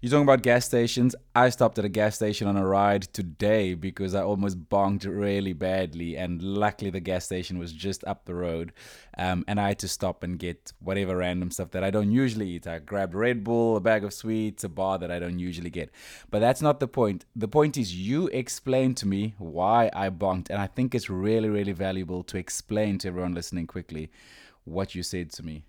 You're talking about gas stations. I stopped at a gas station on a ride today because I almost bonked really badly, and luckily the gas station was just up the road, um, and I had to stop and get whatever random stuff that I don't usually eat. I grabbed Red Bull, a bag of sweets, a bar that I don't usually get. But that's not the point. The point is you explain to me why I bonked, and I think it's really, really valuable to explain to everyone listening quickly what you said to me.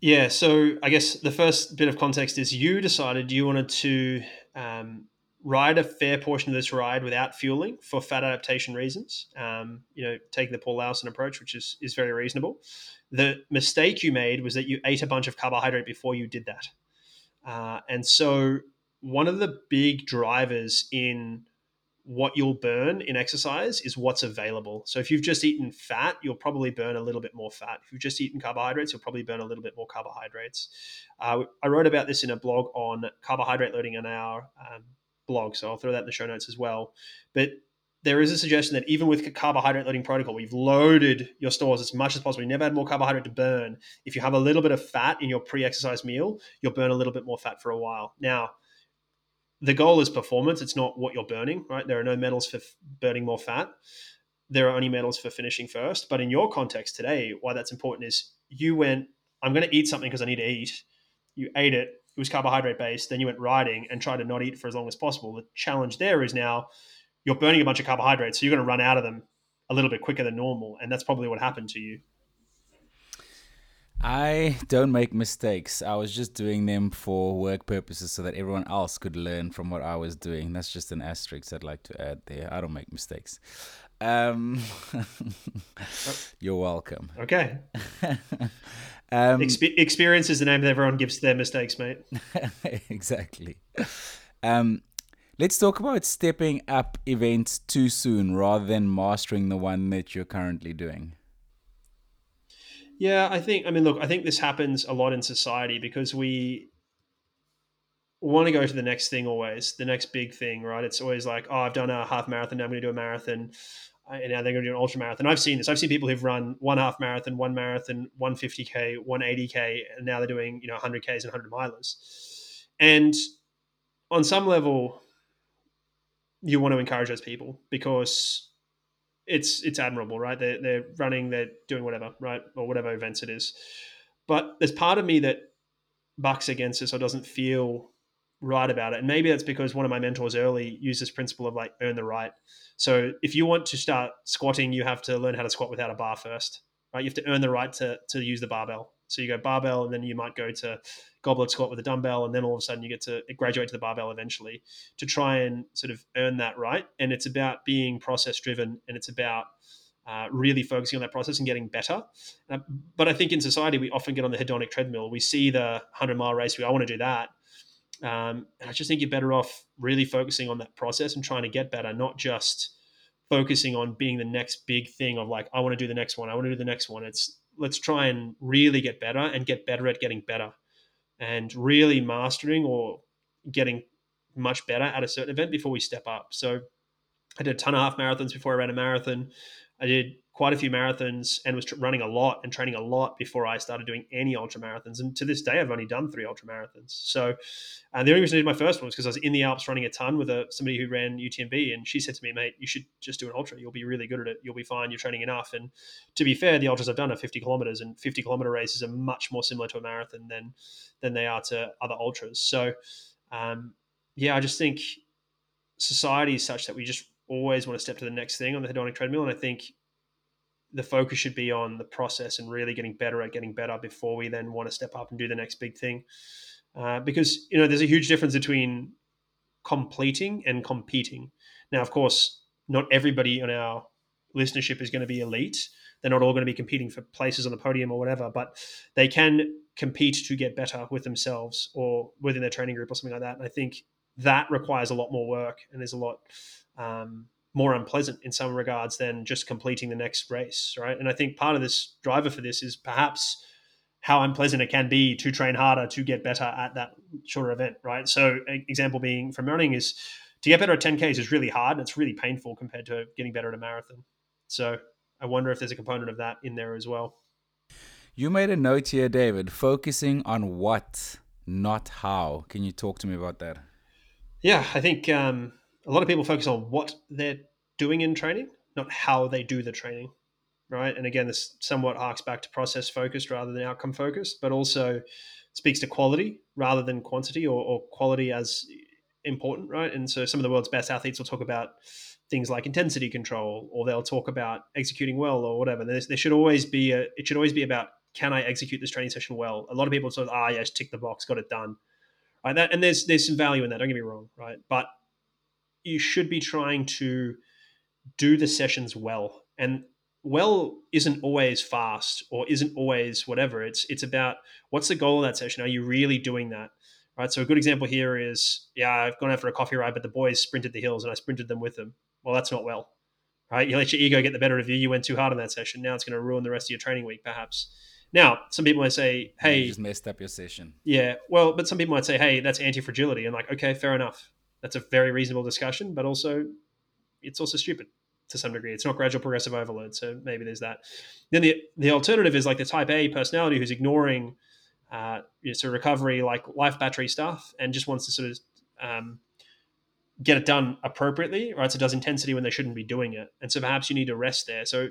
Yeah, so I guess the first bit of context is you decided you wanted to um, ride a fair portion of this ride without fueling for fat adaptation reasons. Um, you know, taking the Paul Laursen approach, which is is very reasonable. The mistake you made was that you ate a bunch of carbohydrate before you did that, uh, and so one of the big drivers in what you'll burn in exercise is what's available. So if you've just eaten fat, you'll probably burn a little bit more fat. If you've just eaten carbohydrates, you'll probably burn a little bit more carbohydrates. Uh, I wrote about this in a blog on carbohydrate loading on our um, blog, so I'll throw that in the show notes as well. But there is a suggestion that even with carbohydrate loading protocol, we've loaded your stores as much as possible. You never had more carbohydrate to burn. If you have a little bit of fat in your pre-exercise meal, you'll burn a little bit more fat for a while. Now, the goal is performance. It's not what you're burning, right? There are no medals for burning more fat. There are only medals for finishing first. But in your context today, why that's important is you went, I'm going to eat something because I need to eat. You ate it. It was carbohydrate based. Then you went riding and tried to not eat for as long as possible. The challenge there is now you're burning a bunch of carbohydrates. So you're going to run out of them a little bit quicker than normal. And that's probably what happened to you.
I don't make mistakes. I was just doing them for work purposes so that everyone else could learn from what I was doing. That's just an asterisk I'd like to add there. I don't make mistakes. Um, you're welcome.
Okay. um, Expe- experience is the name that everyone gives to their mistakes, mate.
exactly. Um, let's talk about stepping up events too soon rather than mastering the one that you're currently doing.
Yeah, I think. I mean, look, I think this happens a lot in society because we want to go to the next thing always, the next big thing, right? It's always like, oh, I've done a half marathon, now I'm going to do a marathon, uh, and now they're going to do an ultra marathon. I've seen this. I've seen people who've run one half marathon, one marathon, one 50k, one 80k, and now they're doing you know 100ks and 100 milers. And on some level, you want to encourage those people because it's it's admirable, right? They're they're running, they're doing whatever, right, or whatever events it is. But there's part of me that bucks against this or doesn't feel right about it, and maybe that's because one of my mentors early used this principle of like earn the right. So if you want to start squatting, you have to learn how to squat without a bar first, right? You have to earn the right to to use the barbell. So you go barbell, and then you might go to goblet squat with a dumbbell, and then all of a sudden you get to graduate to the barbell eventually to try and sort of earn that right. And it's about being process driven, and it's about uh, really focusing on that process and getting better. Uh, but I think in society we often get on the hedonic treadmill. We see the hundred mile race. We I want to do that. Um, and I just think you're better off really focusing on that process and trying to get better, not just focusing on being the next big thing of like, I want to do the next one. I want to do the next one. It's let's try and really get better and get better at getting better and really mastering or getting much better at a certain event before we step up. So I did a ton of half marathons before I ran a marathon. I did quite a few marathons and was tr- running a lot and training a lot before I started doing any ultra marathons. And to this day, I've only done three ultra marathons. So, and the only reason I did my first one was because I was in the Alps running a ton with a, somebody who ran UTMB, and she said to me, "Mate, you should just do an ultra. You'll be really good at it. You'll be fine. You're training enough." And to be fair, the ultras I've done are 50 kilometers, and 50 kilometer races are much more similar to a marathon than than they are to other ultras. So, um, yeah, I just think society is such that we just always want to step to the next thing on the hedonic treadmill, and I think the focus should be on the process and really getting better at getting better before we then want to step up and do the next big thing. Uh, because you know there's a huge difference between completing and competing. Now, of course, not everybody on our listenership is going to be elite. They're not all going to be competing for places on the podium or whatever, but they can compete to get better with themselves or within their training group or something like that. And I think that requires a lot more work, and there's a lot. Um, more unpleasant in some regards than just completing the next race, right? And I think part of this driver for this is perhaps how unpleasant it can be to train harder to get better at that shorter event, right? So, example being from running is to get better at 10Ks is really hard and it's really painful compared to getting better at a marathon. So, I wonder if there's a component of that in there as well.
You made a note here, David, focusing on what, not how. Can you talk to me about that?
Yeah, I think um, a lot of people focus on what they're doing in training, not how they do the training, right? And again, this somewhat harks back to process focused rather than outcome focused, but also speaks to quality rather than quantity or, or quality as important, right? And so some of the world's best athletes will talk about things like intensity control, or they'll talk about executing well, or whatever. There's, there should always be a. It should always be about can I execute this training session well. A lot of people sort of ah yes, tick the box, got it done, right? That and there's there's some value in that. Don't get me wrong, right? But you should be trying to do the sessions well. And well isn't always fast or isn't always whatever. It's it's about what's the goal of that session? Are you really doing that? Right. So a good example here is, yeah, I've gone out for a coffee ride, but the boys sprinted the hills and I sprinted them with them. Well, that's not well. Right. You let your ego get the better of you. You went too hard on that session. Now it's going to ruin the rest of your training week, perhaps. Now, some people might say, "Hey,
you just messed up your session."
Yeah, well, but some people might say, "Hey, that's anti-fragility," and like, okay, fair enough that's a very reasonable discussion, but also it's also stupid to some degree. It's not gradual progressive overload, so maybe there's that. Then the the alternative is like the type A personality who's ignoring uh, you know, sort of recovery, like life battery stuff, and just wants to sort of um, get it done appropriately, right? So does intensity when they shouldn't be doing it, and so perhaps you need to rest there. So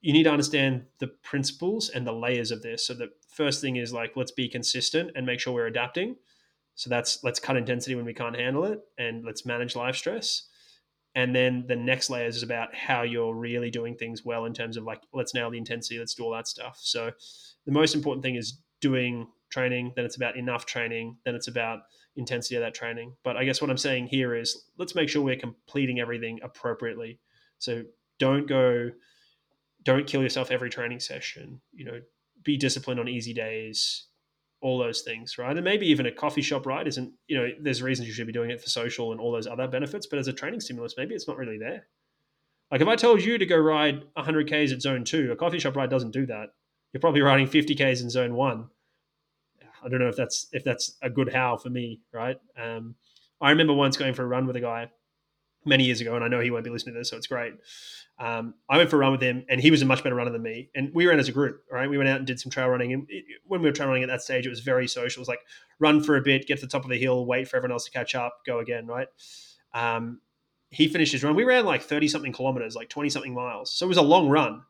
you need to understand the principles and the layers of this. So the first thing is like let's be consistent and make sure we're adapting. So that's let's cut intensity when we can't handle it and let's manage life stress. And then the next layers is about how you're really doing things well in terms of like, let's nail the intensity, let's do all that stuff. So the most important thing is doing training, then it's about enough training, then it's about intensity of that training. But I guess what I'm saying here is let's make sure we're completing everything appropriately. So don't go, don't kill yourself every training session. You know, be disciplined on easy days all those things, right? And maybe even a coffee shop ride isn't, you know, there's reasons you should be doing it for social and all those other benefits, but as a training stimulus, maybe it's not really there. Like if I told you to go ride 100 Ks at zone two, a coffee shop ride doesn't do that. You're probably riding 50 Ks in zone one. I don't know if that's if that's a good how for me, right? Um, I remember once going for a run with a guy many years ago, and I know he won't be listening to this, so it's great. Um, I went for a run with him, and he was a much better runner than me. And we ran as a group, right? We went out and did some trail running. And it, when we were trail running at that stage, it was very social. It was like run for a bit, get to the top of the hill, wait for everyone else to catch up, go again, right? Um, he finished his run. We ran like thirty something kilometers, like twenty something miles. So it was a long run,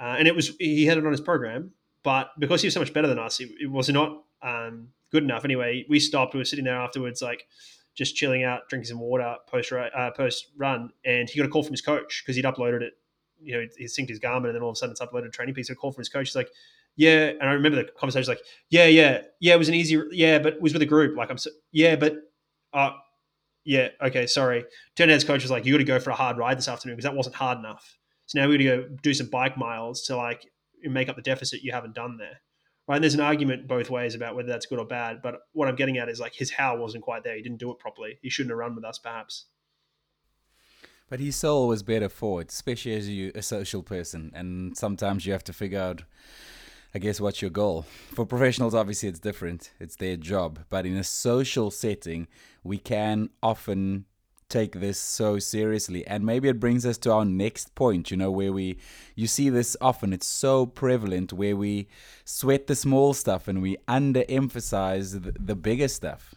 uh, and it was he had it on his program. But because he was so much better than us, it, it was not um, good enough. Anyway, we stopped. We were sitting there afterwards, like just chilling out, drinking some water post uh, post run, and he got a call from his coach because he'd uploaded it you know, he synced his Garmin, and then all of a sudden it's uploaded a training piece. A call from his coach. He's like, "Yeah," and I remember the conversation like, "Yeah, yeah, yeah, it was an easy, yeah, but it was with a group. Like I'm, so, yeah, but, uh, yeah, okay, sorry." Turned his coach was like, "You got to go for a hard ride this afternoon because that wasn't hard enough. So now we got to go do some bike miles to like make up the deficit you haven't done there." Right? And there's an argument both ways about whether that's good or bad. But what I'm getting at is like his how wasn't quite there. He didn't do it properly. He shouldn't have run with us, perhaps.
But his soul was better for it, especially as you a social person, and sometimes you have to figure out, I guess, what's your goal. For professionals, obviously, it's different; it's their job. But in a social setting, we can often take this so seriously and maybe it brings us to our next point you know where we you see this often it's so prevalent where we sweat the small stuff and we underemphasize the, the bigger stuff.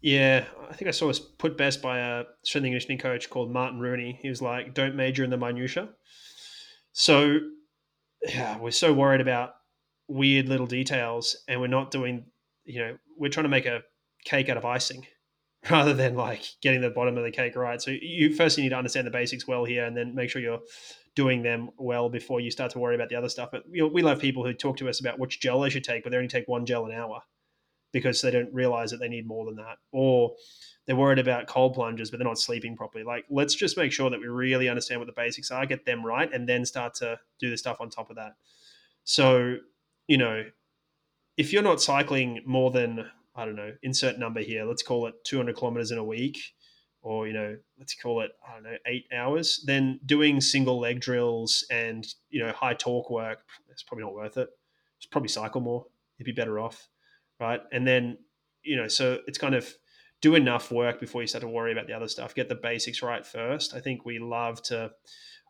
Yeah i think i saw this put best by a strength and conditioning coach called martin rooney. He was like don't major in the minutia so yeah we're so worried about weird little details and we're not doing you know we're trying to make a cake out of icing rather than like getting the bottom of the cake right. So you first you need to understand the basics well here, and then make sure you're doing them well before you start to worry about the other stuff. But you know, we love people who talk to us about which gel they should take, but they only take one gel an hour because they don't realize that they need more than that, or they're worried about cold plunges, but they're not sleeping properly. Like, let's just make sure that we really understand what the basics are, get them right, and then start to do the stuff on top of that. So, you know, if you're not cycling more than I don't know, insert number here. Let's call it 200 kilometers in a week, or you know, let's call it I don't know, eight hours. Then doing single leg drills and you know high torque work, it's probably not worth it. Just probably cycle more. You'd be better off, right? And then you know, so it's kind of do enough work before you start to worry about the other stuff. Get the basics right first. I think we love to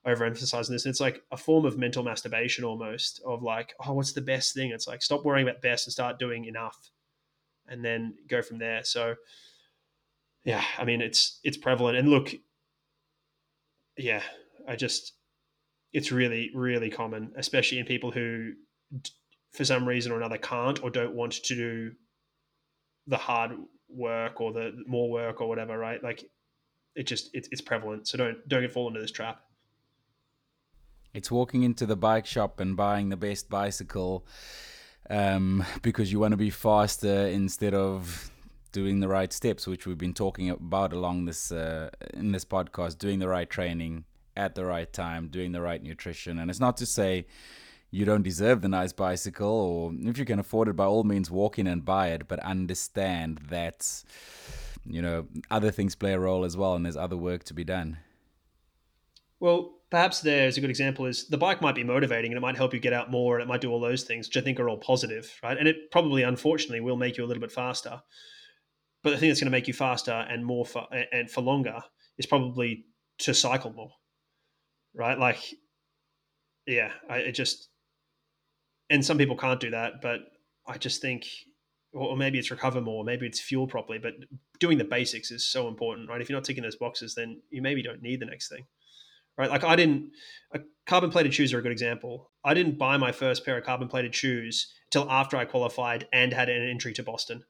overemphasize this. It's like a form of mental masturbation almost of like, oh, what's the best thing? It's like stop worrying about best and start doing enough and then go from there. So yeah, I mean it's it's prevalent. And look, yeah, I just it's really really common, especially in people who for some reason or another can't or don't want to do the hard work or the more work or whatever, right? Like it just it's, it's prevalent. So don't don't fall into this trap.
It's walking into the bike shop and buying the best bicycle um, because you want to be faster instead of doing the right steps, which we've been talking about along this uh, in this podcast. Doing the right training at the right time, doing the right nutrition, and it's not to say you don't deserve the nice bicycle, or if you can afford it, by all means, walk in and buy it. But understand that you know other things play a role as well, and there's other work to be done.
Well, perhaps there's a good example is the bike might be motivating and it might help you get out more and it might do all those things, which I think are all positive, right? And it probably, unfortunately, will make you a little bit faster. But the thing that's going to make you faster and more for, and for longer is probably to cycle more, right? Like, yeah, I it just, and some people can't do that, but I just think, or maybe it's recover more, maybe it's fuel properly, but doing the basics is so important, right? If you're not ticking those boxes, then you maybe don't need the next thing right? Like I didn't, carbon plated shoes are a good example. I didn't buy my first pair of carbon plated shoes until after I qualified and had an entry to Boston.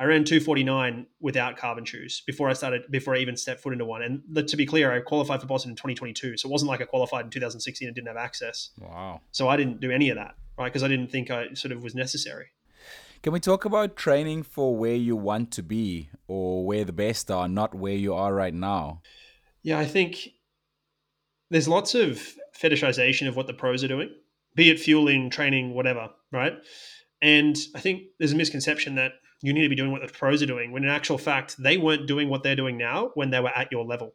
I ran 249 without carbon shoes before I started, before I even stepped foot into one. And to be clear, I qualified for Boston in 2022. So it wasn't like I qualified in 2016 and didn't have access.
Wow.
So I didn't do any of that, right? Because I didn't think I sort of was necessary.
Can we talk about training for where you want to be or where the best are, not where you are right now?
Yeah, I think there's lots of fetishization of what the pros are doing, be it fueling, training, whatever, right? And I think there's a misconception that you need to be doing what the pros are doing, when in actual fact, they weren't doing what they're doing now when they were at your level.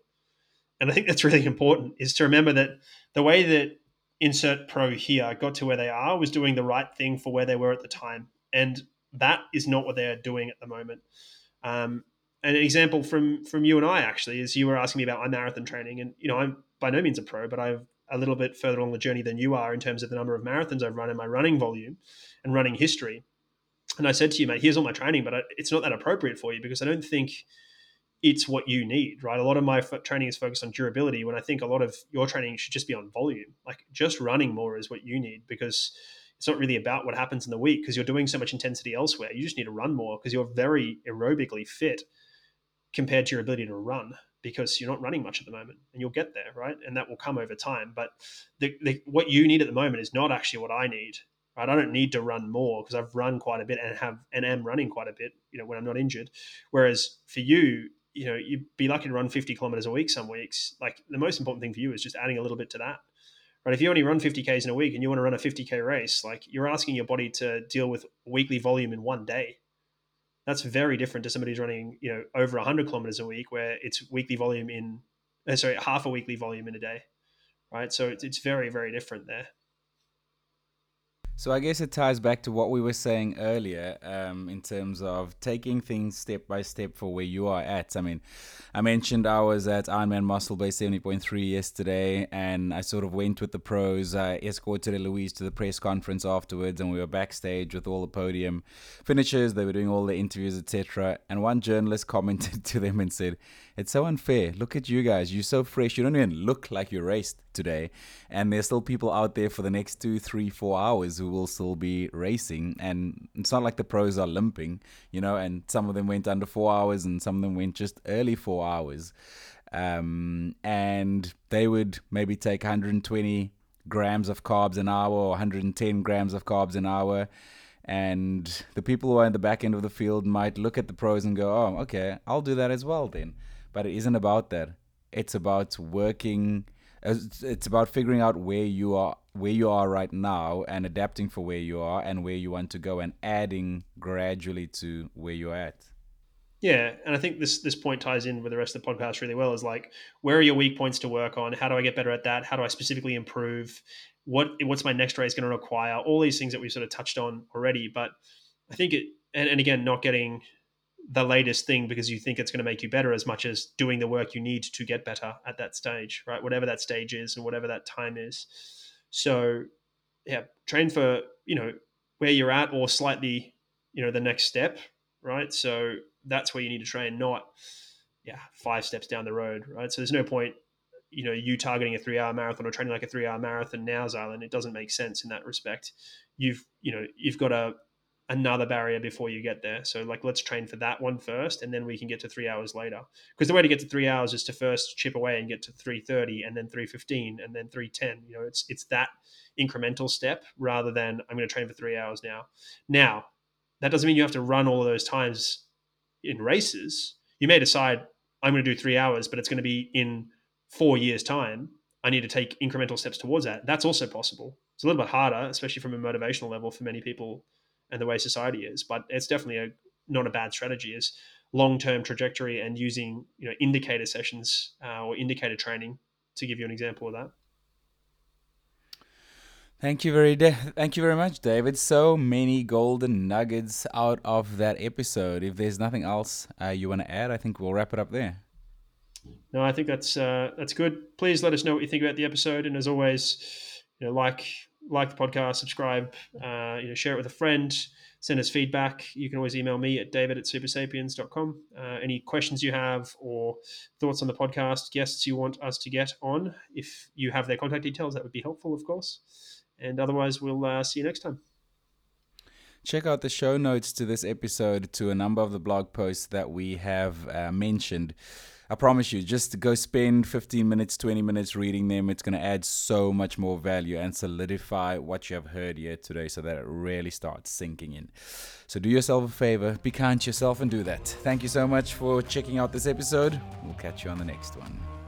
And I think that's really important is to remember that the way that insert pro here got to where they are was doing the right thing for where they were at the time. And that is not what they're doing at the moment. Um, an example from from you and I actually is you were asking me about my marathon training, and you know I'm by no means a pro, but I'm a little bit further along the journey than you are in terms of the number of marathons I've run and my running volume and running history. And I said to you, mate, here's all my training, but it's not that appropriate for you because I don't think it's what you need, right? A lot of my training is focused on durability when I think a lot of your training should just be on volume. Like just running more is what you need because it's not really about what happens in the week because you're doing so much intensity elsewhere. You just need to run more because you're very aerobically fit compared to your ability to run because you're not running much at the moment and you'll get there right? And that will come over time. But the, the, what you need at the moment is not actually what i need right? I don't need to run more because i've run quite a bit and have and am running quite a bit you know when i'm not injured. Whereas for you you know you'd be lucky to run 50 kilometers a week some weeks. Like the most important thing for you is just adding a little bit to that right? If you only run 50 ks in a week and you want to run a 50k race like you're asking your body to deal with weekly volume in one day that's very different to somebody who's running, you know, over 100 kilometers a week, where it's weekly volume in, uh, sorry, half a weekly volume in a day, right? So it's, it's very, very different there.
So I guess it ties back to what we were saying earlier um, in terms of taking things step by step for where you are at. I mean, I mentioned I was at Ironman Mossel Bay 70.3 yesterday, and I sort of went with the pros. I escorted Eloise to the press conference afterwards, and we were backstage with all the podium finishers. They were doing all the interviews, etc. And one journalist commented to them and said, it's so unfair. Look at you guys. You're so fresh. You don't even look like you raced today. And there's still people out there for the next two, three, four hours who will still be racing. And it's not like the pros are limping, you know, and some of them went under four hours and some of them went just early four hours. Um, and they would maybe take 120 grams of carbs an hour or 110 grams of carbs an hour and the people who are in the back end of the field might look at the pros and go, "Oh, okay, I'll do that as well then." But it isn't about that. It's about working. It's about figuring out where you are, where you are right now, and adapting for where you are and where you want to go, and adding gradually to where you're at.
Yeah, and I think this this point ties in with the rest of the podcast really well. Is like, where are your weak points to work on? How do I get better at that? How do I specifically improve? What what's my next race going to require? All these things that we've sort of touched on already. But I think it, and, and again, not getting the latest thing because you think it's going to make you better as much as doing the work you need to get better at that stage, right? Whatever that stage is and whatever that time is. So, yeah, train for, you know, where you're at or slightly, you know, the next step, right? So that's where you need to train, not, yeah, five steps down the road, right? So there's no point, you know, you targeting a three hour marathon or training like a three hour marathon now, Xylon. It doesn't make sense in that respect. You've, you know, you've got to another barrier before you get there. So like let's train for that one first and then we can get to 3 hours later. Because the way to get to 3 hours is to first chip away and get to 330 and then 315 and then 310. You know, it's it's that incremental step rather than I'm going to train for 3 hours now. Now, that doesn't mean you have to run all of those times in races. You may decide I'm going to do 3 hours but it's going to be in 4 years time. I need to take incremental steps towards that. That's also possible. It's a little bit harder, especially from a motivational level for many people and the way society is. But it's definitely a not a bad strategy. Is long term trajectory and using you know indicator sessions uh, or indicator training to give you an example of that.
Thank you very de- thank you very much, David. So many golden nuggets out of that episode. If there's nothing else uh, you want to add, I think we'll wrap it up there.
No, I think that's uh, that's good. Please let us know what you think about the episode, and as always, you know, like like the podcast, subscribe, uh, you know, share it with a friend, send us feedback. You can always email me at david at supersapiens.com. Uh, any questions you have or thoughts on the podcast, guests you want us to get on, if you have their contact details, that would be helpful, of course. And otherwise, we'll uh, see you next time.
Check out the show notes to this episode to a number of the blog posts that we have uh, mentioned. I promise you, just go spend 15 minutes, 20 minutes reading them. It's going to add so much more value and solidify what you have heard here today so that it really starts sinking in. So do yourself a favor, be kind to yourself, and do that. Thank you so much for checking out this episode. We'll catch you on the next one.